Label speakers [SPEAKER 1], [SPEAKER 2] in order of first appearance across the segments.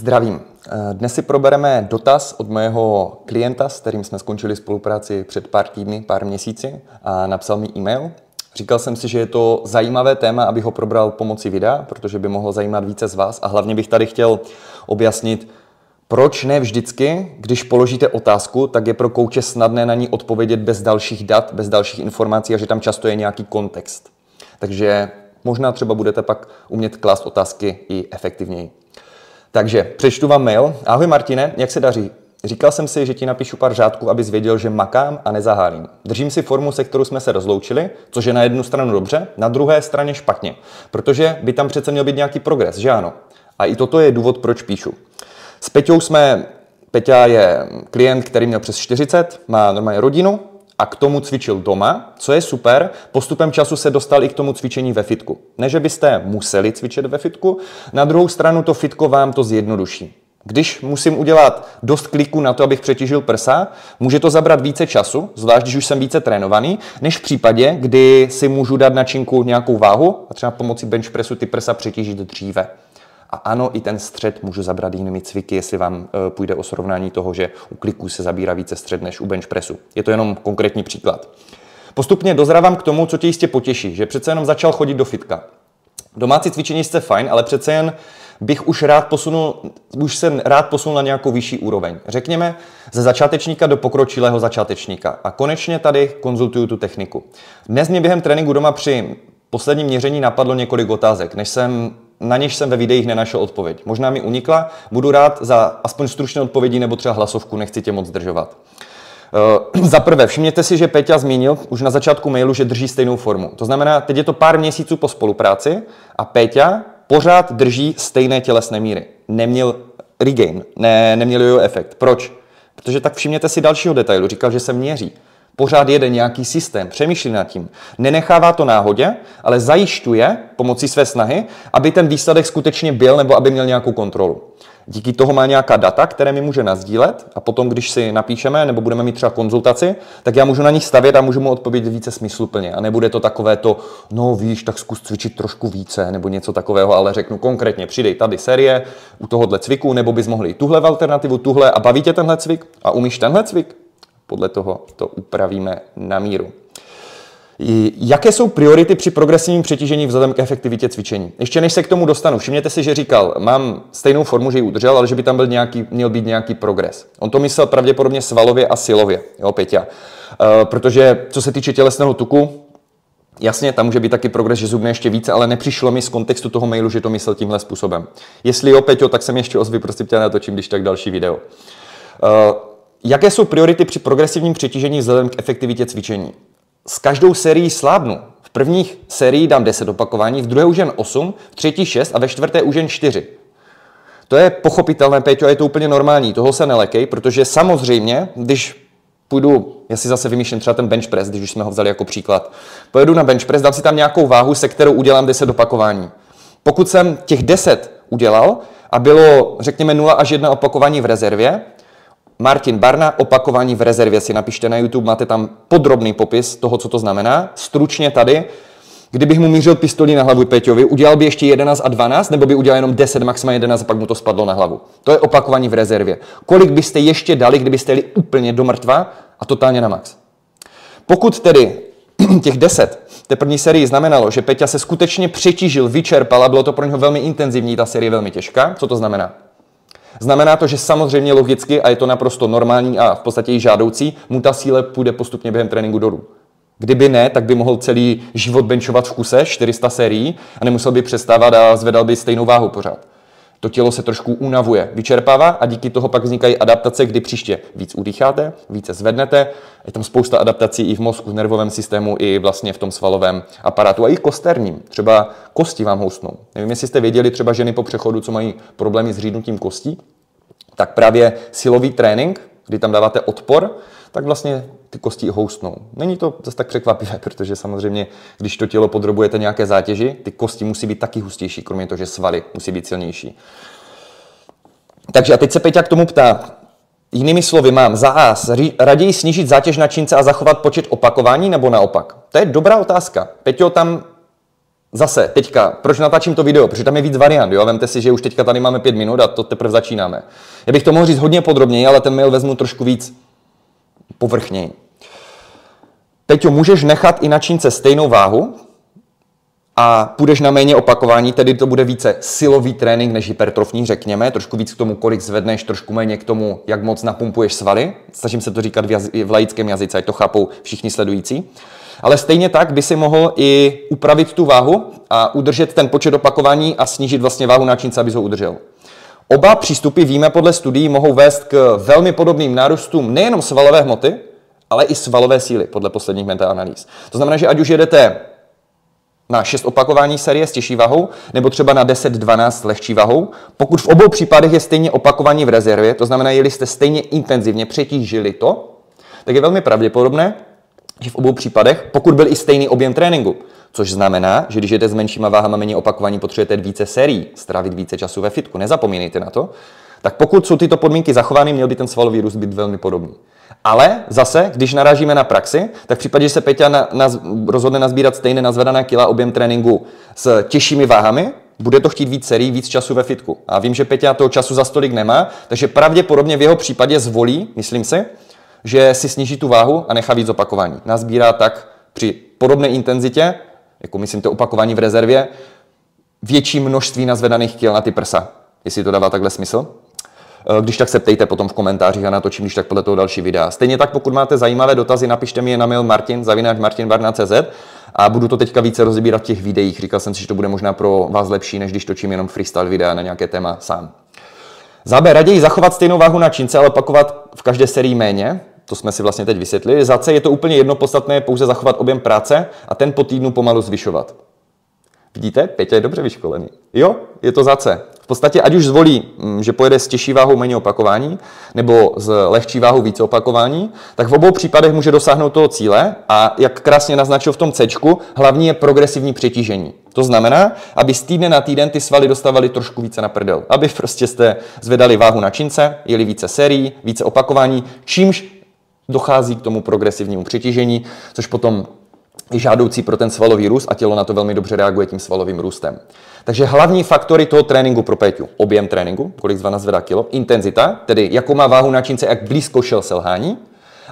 [SPEAKER 1] Zdravím. Dnes si probereme dotaz od mého klienta, s kterým jsme skončili spolupráci před pár týdny, pár měsíci a napsal mi e-mail. Říkal jsem si, že je to zajímavé téma, abych ho probral pomocí videa, protože by mohlo zajímat více z vás a hlavně bych tady chtěl objasnit, proč ne vždycky, když položíte otázku, tak je pro kouče snadné na ní odpovědět bez dalších dat, bez dalších informací a že tam často je nějaký kontext. Takže možná třeba budete pak umět klást otázky i efektivněji. Takže přečtu vám mail. Ahoj Martine, jak se daří? Říkal jsem si, že ti napíšu pár řádků, abys věděl, že makám a nezahálím. Držím si formu, se kterou jsme se rozloučili, což je na jednu stranu dobře, na druhé straně špatně. Protože by tam přece měl být nějaký progres, že ano? A i toto je důvod, proč píšu. S Peťou jsme, Peťa je klient, který měl přes 40, má normálně rodinu, a k tomu cvičil doma, co je super, postupem času se dostal i k tomu cvičení ve fitku. Ne, že byste museli cvičit ve fitku, na druhou stranu to fitko vám to zjednoduší. Když musím udělat dost kliků na to, abych přetížil prsa, může to zabrat více času, zvlášť když už jsem více trénovaný, než v případě, kdy si můžu dát na činku nějakou váhu a třeba pomocí bench pressu ty prsa přetížit dříve. A ano, i ten střed můžu zabrat jinými cviky, jestli vám e, půjde o srovnání toho, že u kliků se zabírá více střed než u bench pressu. Je to jenom konkrétní příklad. Postupně dozrávám k tomu, co tě jistě potěší, že přece jenom začal chodit do fitka. Domácí cvičení je fajn, ale přece jen bych už rád posunul, už se rád posunul na nějakou vyšší úroveň. Řekněme, ze začátečníka do pokročilého začátečníka. A konečně tady konzultuju tu techniku. Dnes mě během tréninku doma při posledním měření napadlo několik otázek, než jsem na něž jsem ve videích nenašel odpověď. Možná mi unikla, budu rád za aspoň stručné odpovědi nebo třeba hlasovku, nechci tě moc zdržovat. Uh, za prvé, všimněte si, že Peťa zmínil už na začátku mailu, že drží stejnou formu. To znamená, teď je to pár měsíců po spolupráci a Peťa pořád drží stejné tělesné míry. Neměl regain, ne, neměl jo efekt. Proč? Protože tak všimněte si dalšího detailu. Říkal, že se měří pořád jede nějaký systém, přemýšlí nad tím. Nenechává to náhodě, ale zajišťuje pomocí své snahy, aby ten výsledek skutečně byl nebo aby měl nějakou kontrolu. Díky toho má nějaká data, které mi může nazdílet a potom, když si napíšeme nebo budeme mít třeba konzultaci, tak já můžu na nich stavět a můžu mu odpovědět více smysluplně. A nebude to takové to, no víš, tak zkus cvičit trošku více nebo něco takového, ale řeknu konkrétně, přidej tady série u tohohle cviku, nebo bys mohl jít tuhle alternativu, tuhle a baví tě tenhle cvik a umíš tenhle cvik? Podle toho to upravíme na míru. Jaké jsou priority při progresivním přetížení vzhledem k efektivitě cvičení? Ještě než se k tomu dostanu, všimněte si, že říkal, mám stejnou formu, že ji udržel, ale že by tam byl nějaký, měl být nějaký progres. On to myslel pravděpodobně svalově a silově, jo, Peťa. Uh, protože co se týče tělesného tuku, Jasně, tam může být taky progres, že zubne ještě více, ale nepřišlo mi z kontextu toho mailu, že to myslel tímhle způsobem. Jestli jo, Peťo, tak jsem ještě ozvy, prostě tě natočím, když tak další video. Uh, Jaké jsou priority při progresivním přetížení vzhledem k efektivitě cvičení? S každou sérií slábnu. V prvních sérii dám 10 opakování, v druhé už jen 8, v třetí 6 a ve čtvrté už jen 4. To je pochopitelné, Péťo, a je to úplně normální, toho se nelekej, protože samozřejmě, když půjdu, já si zase vymýšlím třeba ten bench press, když už jsme ho vzali jako příklad, pojedu na bench press, dám si tam nějakou váhu, se kterou udělám 10 opakování. Pokud jsem těch 10 udělal a bylo, řekněme, 0 až 1 opakování v rezervě, Martin Barna, opakování v rezervě si napište na YouTube, máte tam podrobný popis toho, co to znamená. Stručně tady, kdybych mu mířil pistolí na hlavu Peťovi, udělal by ještě 11 a 12, nebo by udělal jenom 10, maximálně 11 a pak mu to spadlo na hlavu. To je opakování v rezervě. Kolik byste ještě dali, kdybyste jeli úplně do mrtva a totálně na max? Pokud tedy těch 10 té první sérii znamenalo, že Peťa se skutečně přetížil, vyčerpal a bylo to pro něho velmi intenzivní, ta série velmi těžká, co to znamená? Znamená to, že samozřejmě logicky, a je to naprosto normální a v podstatě i žádoucí, mu ta síle půjde postupně během tréninku dolů. Kdyby ne, tak by mohl celý život benchovat v kuse 400 sérií a nemusel by přestávat a zvedal by stejnou váhu pořád. To tělo se trošku unavuje, vyčerpává a díky toho pak vznikají adaptace, kdy příště víc udýcháte, více zvednete. Je tam spousta adaptací i v mozku, v nervovém systému, i vlastně v tom svalovém aparátu a i kosterním. Třeba kosti vám houstnou. Nevím, jestli jste věděli třeba ženy po přechodu, co mají problémy s řídnutím kostí, tak právě silový trénink, kdy tam dáváte odpor, tak vlastně ty kosti houstnou. Není to zase tak překvapivé, protože samozřejmě, když to tělo podrobujete nějaké zátěži, ty kosti musí být taky hustější, kromě toho, že svaly musí být silnější. Takže a teď se Peťa k tomu ptá. Jinými slovy mám za A raději snížit zátěž na čince a zachovat počet opakování nebo naopak? To je dobrá otázka. Peťo tam Zase, teďka, proč natáčím to video? Protože tam je víc variant, jo? Vemte si, že už teďka tady máme pět minut a to teprve začínáme. Já bych to mohl říct hodně podrobněji, ale ten mail vezmu trošku víc povrchněji. Peťo, můžeš nechat i na čínce stejnou váhu a půjdeš na méně opakování, tedy to bude více silový trénink než hypertrofní, řekněme, trošku víc k tomu, kolik zvedneš, trošku méně k tomu, jak moc napumpuješ svaly. Snažím se to říkat v, jazy- v laickém jazyce, ať to chápou všichni sledující. Ale stejně tak by si mohl i upravit tu váhu a udržet ten počet opakování a snížit vlastně váhu na čínce, aby ho udržel. Oba přístupy, víme podle studií, mohou vést k velmi podobným nárůstům nejenom svalové hmoty, ale i svalové síly, podle posledních metaanalýz. To znamená, že ať už jedete na 6 opakování série s těžší vahou, nebo třeba na 10-12 lehčí vahou. Pokud v obou případech je stejně opakování v rezervě, to znamená, že jste stejně intenzivně přetížili to, tak je velmi pravděpodobné, že v obou případech, pokud byl i stejný objem tréninku, což znamená, že když jdete s menšíma váhama méně opakovaní, potřebujete více sérií, strávit více času ve fitku, nezapomínejte na to, tak pokud jsou tyto podmínky zachovány, měl by ten svalový růst být velmi podobný. Ale zase, když narážíme na praxi, tak v případě, že se Peťa na, na, rozhodne nazbírat stejné nazvedané kila objem tréninku s těžšími váhami, bude to chtít víc sérií, víc času ve fitku. A vím, že Peťa toho času za stolik nemá, takže pravděpodobně v jeho případě zvolí, myslím si, že si sníží tu váhu a nechá víc opakování. Nazbírá tak při podobné intenzitě, jako myslím to opakování v rezervě, větší množství nazvedaných kil na ty prsa. Jestli to dává takhle smysl? Eh, když tak se ptejte potom v komentářích a natočím, když tak podle toho další videa. Stejně tak, pokud máte zajímavé dotazy, napište mi je na mail martin, zavináč martinbarna.cz a budu to teďka více rozebírat v těch videích. Říkal jsem si, že to bude možná pro vás lepší, než když točím jenom freestyle videa na nějaké téma sám. Za B, raději zachovat stejnou váhu na čince, ale opakovat v každé sérii méně. To jsme si vlastně teď vysvětlili. Za C je to úplně jedno podstatné, pouze zachovat objem práce a ten po týdnu pomalu zvyšovat. Vidíte, Peťa je dobře vyškolený. Jo, je to za C. V podstatě, ať už zvolí, mm, že pojede s těžší váhou méně opakování, nebo s lehčí váhou více opakování, tak v obou případech může dosáhnout toho cíle a jak krásně naznačil v tom C, hlavní je progresivní přetížení. To znamená, aby z týdne na týden ty svaly dostávaly trošku více na prdel. Aby prostě jste zvedali váhu na čince, jeli více sérií, více opakování, čímž dochází k tomu progresivnímu přetížení, což potom je žádoucí pro ten svalový růst a tělo na to velmi dobře reaguje tím svalovým růstem. Takže hlavní faktory toho tréninku pro Péťu. Objem tréninku, kolik zvana zvedá kilo, intenzita, tedy jakou má váhu na čince, jak blízko šel selhání,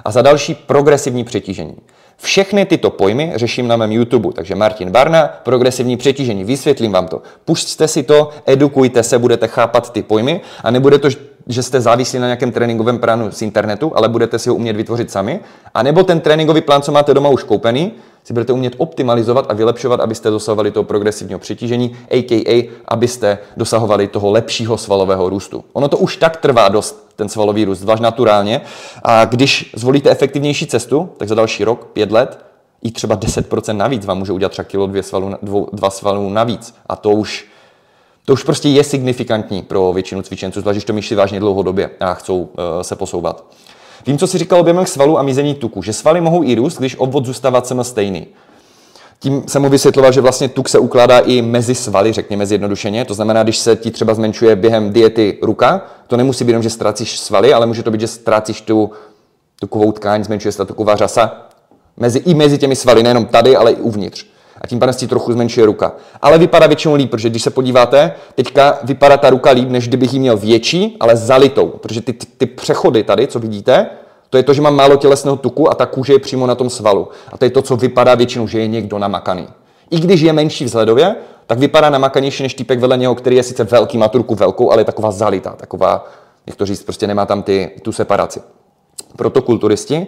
[SPEAKER 1] a za další progresivní přetížení. Všechny tyto pojmy řeším na mém YouTube, takže Martin Barna, progresivní přetížení, vysvětlím vám to. Pusťte si to, edukujte se, budete chápat ty pojmy a nebude to, že jste závislí na nějakém tréninkovém plánu z internetu, ale budete si ho umět vytvořit sami. A nebo ten tréninkový plán, co máte doma už koupený, si budete umět optimalizovat a vylepšovat, abyste dosahovali toho progresivního přetížení, a.k.a. abyste dosahovali toho lepšího svalového růstu. Ono to už tak trvá dost, ten svalový růst, zvlášť naturálně. A když zvolíte efektivnější cestu, tak za další rok, pět let, i třeba 10% navíc vám může udělat třeba kilo dvě svalů, dvou, dva svalů navíc. A to už, to už prostě je signifikantní pro většinu cvičenců, zvlášť když to myšli vážně dlouhodobě a chcou uh, se posouvat. Vím, co si říkal objemech svalů a mizení tuku, že svaly mohou i růst, když obvod zůstává sem stejný. Tím jsem mu vysvětloval, že vlastně tuk se ukládá i mezi svaly, řekněme zjednodušeně. To znamená, když se ti třeba zmenšuje během diety ruka, to nemusí být jenom, že ztrácíš svaly, ale může to být, že ztrácíš tu tukovou tkáň, zmenšuje se ta tuková řasa. Mezi, I mezi těmi svaly, nejenom tady, ale i uvnitř. A tím pádem si trochu zmenšuje ruka. Ale vypadá většinou líp, protože když se podíváte, teďka vypadá ta ruka líp, než kdybych ji měl větší, ale zalitou. Protože ty, ty, ty přechody tady, co vidíte, to je to, že mám málo tělesného tuku a ta kůže je přímo na tom svalu. A to je to, co vypadá většinou, že je někdo namakaný. I když je menší vzhledově, tak vypadá namakanější než týpek vedle něho, který je sice velký, má turku velkou, ale je taková zalitá, taková, jak to říct, prostě nemá tam ty, tu separaci. Proto kulturisti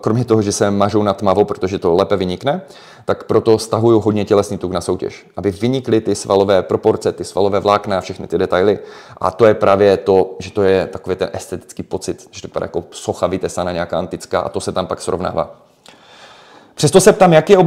[SPEAKER 1] kromě toho, že se mažou na tmavo, protože to lépe vynikne, tak proto stahují hodně tělesný tuk na soutěž, aby vynikly ty svalové proporce, ty svalové vlákna a všechny ty detaily. A to je právě to, že to je takový ten estetický pocit, že to vypadá jako socha vytesaná nějaká antická a to se tam pak srovnává. Přesto se ptám, jak je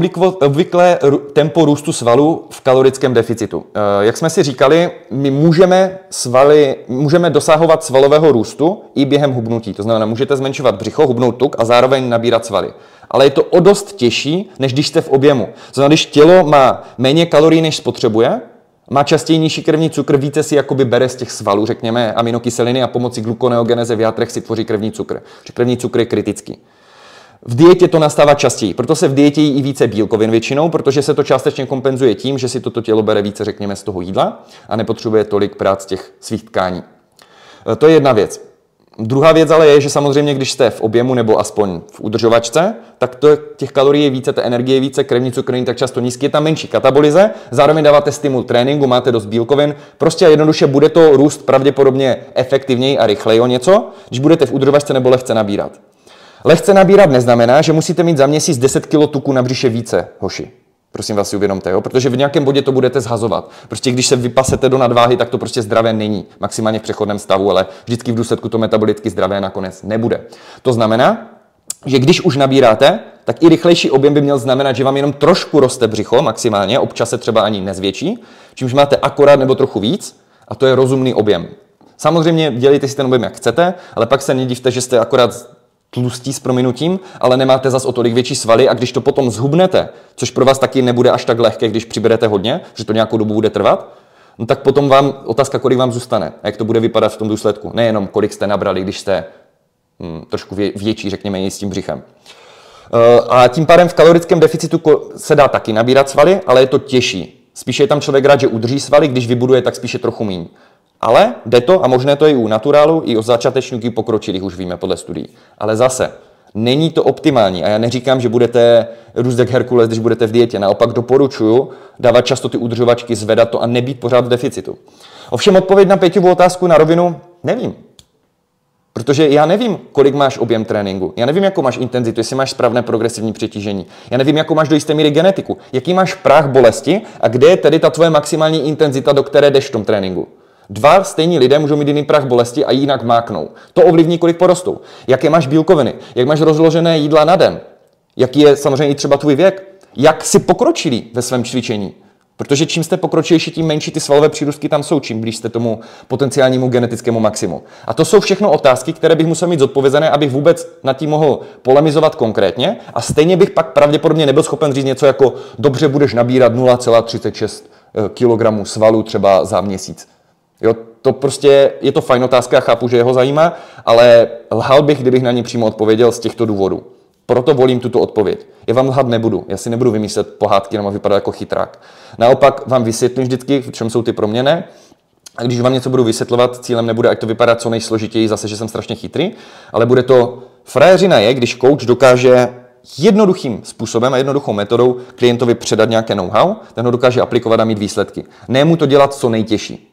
[SPEAKER 1] obvykle tempo růstu svalu v kalorickém deficitu. Eh, jak jsme si říkali, my můžeme, svaly, můžeme dosahovat svalového růstu i během hubnutí. To znamená, můžete zmenšovat břicho, hubnout tuk a zároveň nabírat svaly. Ale je to o dost těžší, než když jste v objemu. To znamená, když tělo má méně kalorií, než spotřebuje, má častěji nižší krevní cukr, více si jakoby bere z těch svalů, řekněme, aminokyseliny a pomocí glukoneogeneze v játrech si tvoří krevní cukr. Krevní cukr je kritický. V dietě to nastává častěji, proto se v dietě jí i více bílkovin většinou, protože se to částečně kompenzuje tím, že si toto tělo bere více, řekněme, z toho jídla a nepotřebuje tolik prát z těch svých tkání. E, to je jedna věc. Druhá věc ale je, že samozřejmě, když jste v objemu nebo aspoň v udržovačce, tak to, těch kalorií je více, té energie je více, krevní cukr není tak často nízký, je tam menší katabolize, zároveň dáváte stimul tréninku, máte dost bílkovin, prostě jednoduše bude to růst pravděpodobně efektivněji a rychleji o něco, když budete v udržovačce nebo lehce nabírat. Lehce nabírat neznamená, že musíte mít za měsíc 10 kg tuku na břiše více, hoši. Prosím vás si uvědomte, jo? protože v nějakém bodě to budete zhazovat. Prostě když se vypasete do nadváhy, tak to prostě zdravé není. Maximálně v přechodném stavu, ale vždycky v důsledku to metabolicky zdravé nakonec nebude. To znamená, že když už nabíráte, tak i rychlejší objem by měl znamenat, že vám jenom trošku roste břicho, maximálně, občas se třeba ani nezvětší, čímž máte akorát nebo trochu víc, a to je rozumný objem. Samozřejmě dělejte si ten objem, jak chcete, ale pak se nedivte, že jste akorát tlustí s prominutím, ale nemáte zas o tolik větší svaly a když to potom zhubnete, což pro vás taky nebude až tak lehké, když přiberete hodně, že to nějakou dobu bude trvat, no tak potom vám otázka, kolik vám zůstane a jak to bude vypadat v tom důsledku. Nejenom kolik jste nabrali, když jste hm, trošku vě, větší, řekněme, i s tím břichem. Eh, a tím pádem v kalorickém deficitu se dá taky nabírat svaly, ale je to těžší. Spíše je tam člověk rád, že udrží svaly, když vybuduje, tak spíše trochu méně. Ale jde to, a možné to i u naturálu, i o začátečníků pokročilých už víme podle studií. Ale zase, není to optimální. A já neříkám, že budete jak Herkules, když budete v dietě. Naopak doporučuju dávat často ty udržovačky, zvedat to a nebýt pořád v deficitu. Ovšem odpověď na Pěťovu otázku na rovinu nevím. Protože já nevím, kolik máš objem tréninku. Já nevím, jakou máš intenzitu, jestli máš správné progresivní přetížení. Já nevím, jakou máš do jisté míry genetiku. Jaký máš práh bolesti a kde je tedy ta tvoje maximální intenzita, do které jdeš v tom tréninku. Dva stejní lidé můžou mít jiný prach bolesti a jinak máknou. To ovlivní, kolik porostou. Jaké máš bílkoviny, jak máš rozložené jídla na den, jaký je samozřejmě i třeba tvůj věk, jak si pokročili ve svém cvičení. Protože čím jste pokročilejší, tím menší ty svalové přírůstky tam jsou, čím blíž jste tomu potenciálnímu genetickému maximu. A to jsou všechno otázky, které bych musel mít zodpovězené, abych vůbec nad tím mohl polemizovat konkrétně. A stejně bych pak pravděpodobně nebyl schopen říct něco jako dobře budeš nabírat 0,36 kg svalu třeba za měsíc. Jo, to prostě je to fajn otázka, já chápu, že jeho zajímá, ale lhal bych, kdybych na ní přímo odpověděl z těchto důvodů. Proto volím tuto odpověď. Já vám lhat nebudu, já si nebudu vymyslet pohádky nebo vypadat jako chytrák. Naopak vám vysvětlím vždycky, v čem jsou ty proměny. A když vám něco budu vysvětlovat, cílem nebude, ať to vypadá co nejsložitěji, zase, že jsem strašně chytrý, ale bude to frajeřina je, když coach dokáže jednoduchým způsobem a jednoduchou metodou klientovi předat nějaké know-how, ten ho dokáže aplikovat a mít výsledky. Ne mu to dělat co nejtěžší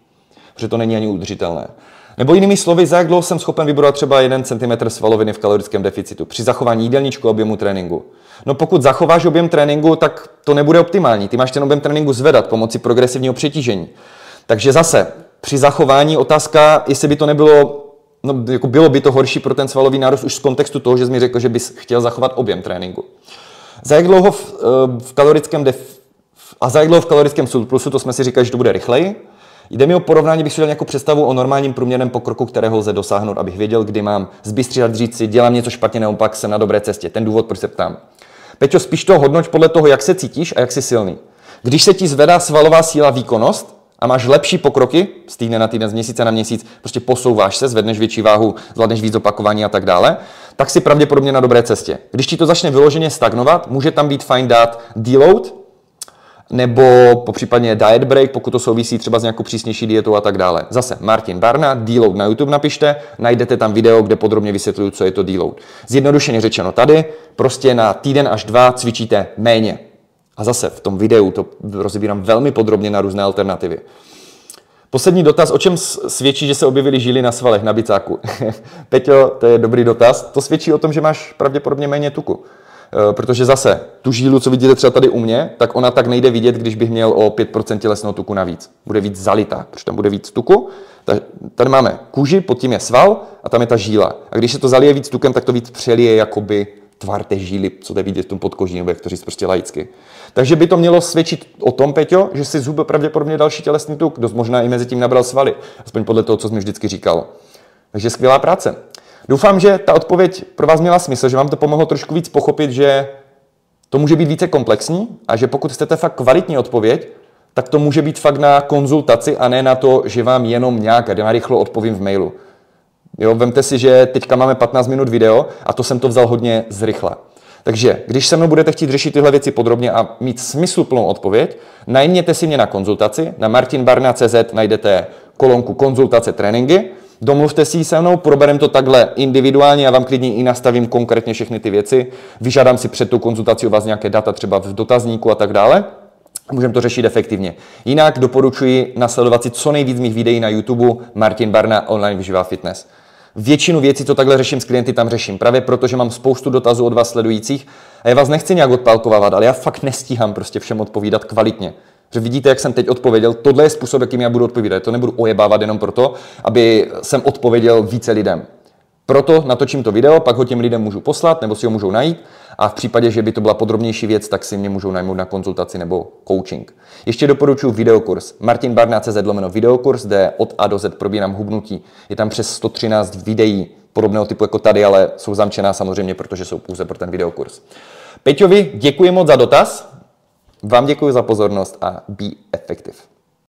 [SPEAKER 1] protože to není ani udržitelné. Nebo jinými slovy, za jak dlouho jsem schopen vybudovat třeba 1 cm svaloviny v kalorickém deficitu při zachování jídelníčku objemu tréninku. No pokud zachováš objem tréninku, tak to nebude optimální. Ty máš ten objem tréninku zvedat pomocí progresivního přetížení. Takže zase, při zachování otázka, jestli by to nebylo No, jako bylo by to horší pro ten svalový nárůst už z kontextu toho, že jsi mi řekl, že bys chtěl zachovat objem tréninku. Za jak dlouho v, eh, v kalorickém def, a za jak dlouho v kalorickém surplusu, to jsme si říkali, že to bude rychleji. Jde mi o porovnání, bych si dal nějakou představu o normálním průměrném pokroku, kterého lze dosáhnout, abych věděl, kdy mám zbystřit říct si, dělám něco špatně, naopak jsem na dobré cestě. Ten důvod, proč se ptám. Peťo, spíš to hodnoť podle toho, jak se cítíš a jak jsi silný. Když se ti zvedá svalová síla výkonnost a máš lepší pokroky z týdne na týden, z měsíce na měsíc, prostě posouváš se, zvedneš větší váhu, zvládneš víc opakování a tak dále, tak si pravděpodobně na dobré cestě. Když ti to začne vyloženě stagnovat, může tam být fajn dát deload, nebo po případně diet break, pokud to souvisí třeba s nějakou přísnější dietou a tak dále. Zase Martin Barna, deload na YouTube napište, najdete tam video, kde podrobně vysvětluju, co je to deload. Zjednodušeně řečeno tady, prostě na týden až dva cvičíte méně. A zase v tom videu to rozebírám velmi podrobně na různé alternativy. Poslední dotaz, o čem svědčí, že se objevily žíly na svalech na bicáku? Peťo, to je dobrý dotaz. To svědčí o tom, že máš pravděpodobně méně tuku. Eh, protože zase tu žílu, co vidíte třeba tady u mě, tak ona tak nejde vidět, když bych měl o 5% tělesného tuku navíc. Bude víc zalitá, protože tam bude víc tuku. Tady máme kůži, pod tím je sval a tam je ta žíla. A když se to zalije víc tukem, tak to víc přelije jakoby tvar té žíly, co jde vidět v tom podkoží, nebo jak to říct prostě laicky. Takže by to mělo svědčit o tom, Peťo, že si zhubl pravděpodobně další tělesný tuk, dost možná i mezi tím nabral svaly, aspoň podle toho, co jsi mi vždycky říkal. Takže skvělá práce. Doufám, že ta odpověď pro vás měla smysl, že vám to pomohlo trošku víc pochopit, že to může být více komplexní a že pokud chcete fakt kvalitní odpověď, tak to může být fakt na konzultaci a ne na to, že vám jenom nějak rychlo odpovím v mailu. Jo, vemte si, že teďka máme 15 minut video a to jsem to vzal hodně zrychle. Takže když se mnou budete chtít řešit tyhle věci podrobně a mít smysluplnou odpověď, najměte si mě na konzultaci. Na martinbarna.cz najdete kolonku konzultace tréninky. Domluvte si ji se mnou, probereme to takhle individuálně, já vám klidně i nastavím konkrétně všechny ty věci, vyžádám si před tou konzultací u vás nějaké data, třeba v dotazníku a tak dále. Můžeme to řešit efektivně. Jinak doporučuji nasledovat si co nejvíc mých videí na YouTube Martin Barna Online Vyživá Fitness. Většinu věcí, co takhle řeším s klienty, tam řeším. Právě protože mám spoustu dotazů od vás sledujících a já vás nechci nějak odpalkovávat, ale já fakt nestíhám prostě všem odpovídat kvalitně. Že vidíte, jak jsem teď odpověděl, tohle je způsob, jakým já budu odpovídat. To nebudu ojebávat jenom proto, aby jsem odpověděl více lidem. Proto natočím to video, pak ho těm lidem můžu poslat, nebo si ho můžou najít a v případě, že by to byla podrobnější věc, tak si mě můžou najmout na konzultaci nebo coaching. Ještě doporučuji videokurs. Martin Barna.cz lomeno videokurs, kde od A do Z probírám hubnutí. Je tam přes 113 videí podobného typu jako tady, ale jsou zamčená samozřejmě, protože jsou pouze pro ten videokurs. Peťovi, děkuji moc za dotaz. Vám děkuji za pozornost a be effective.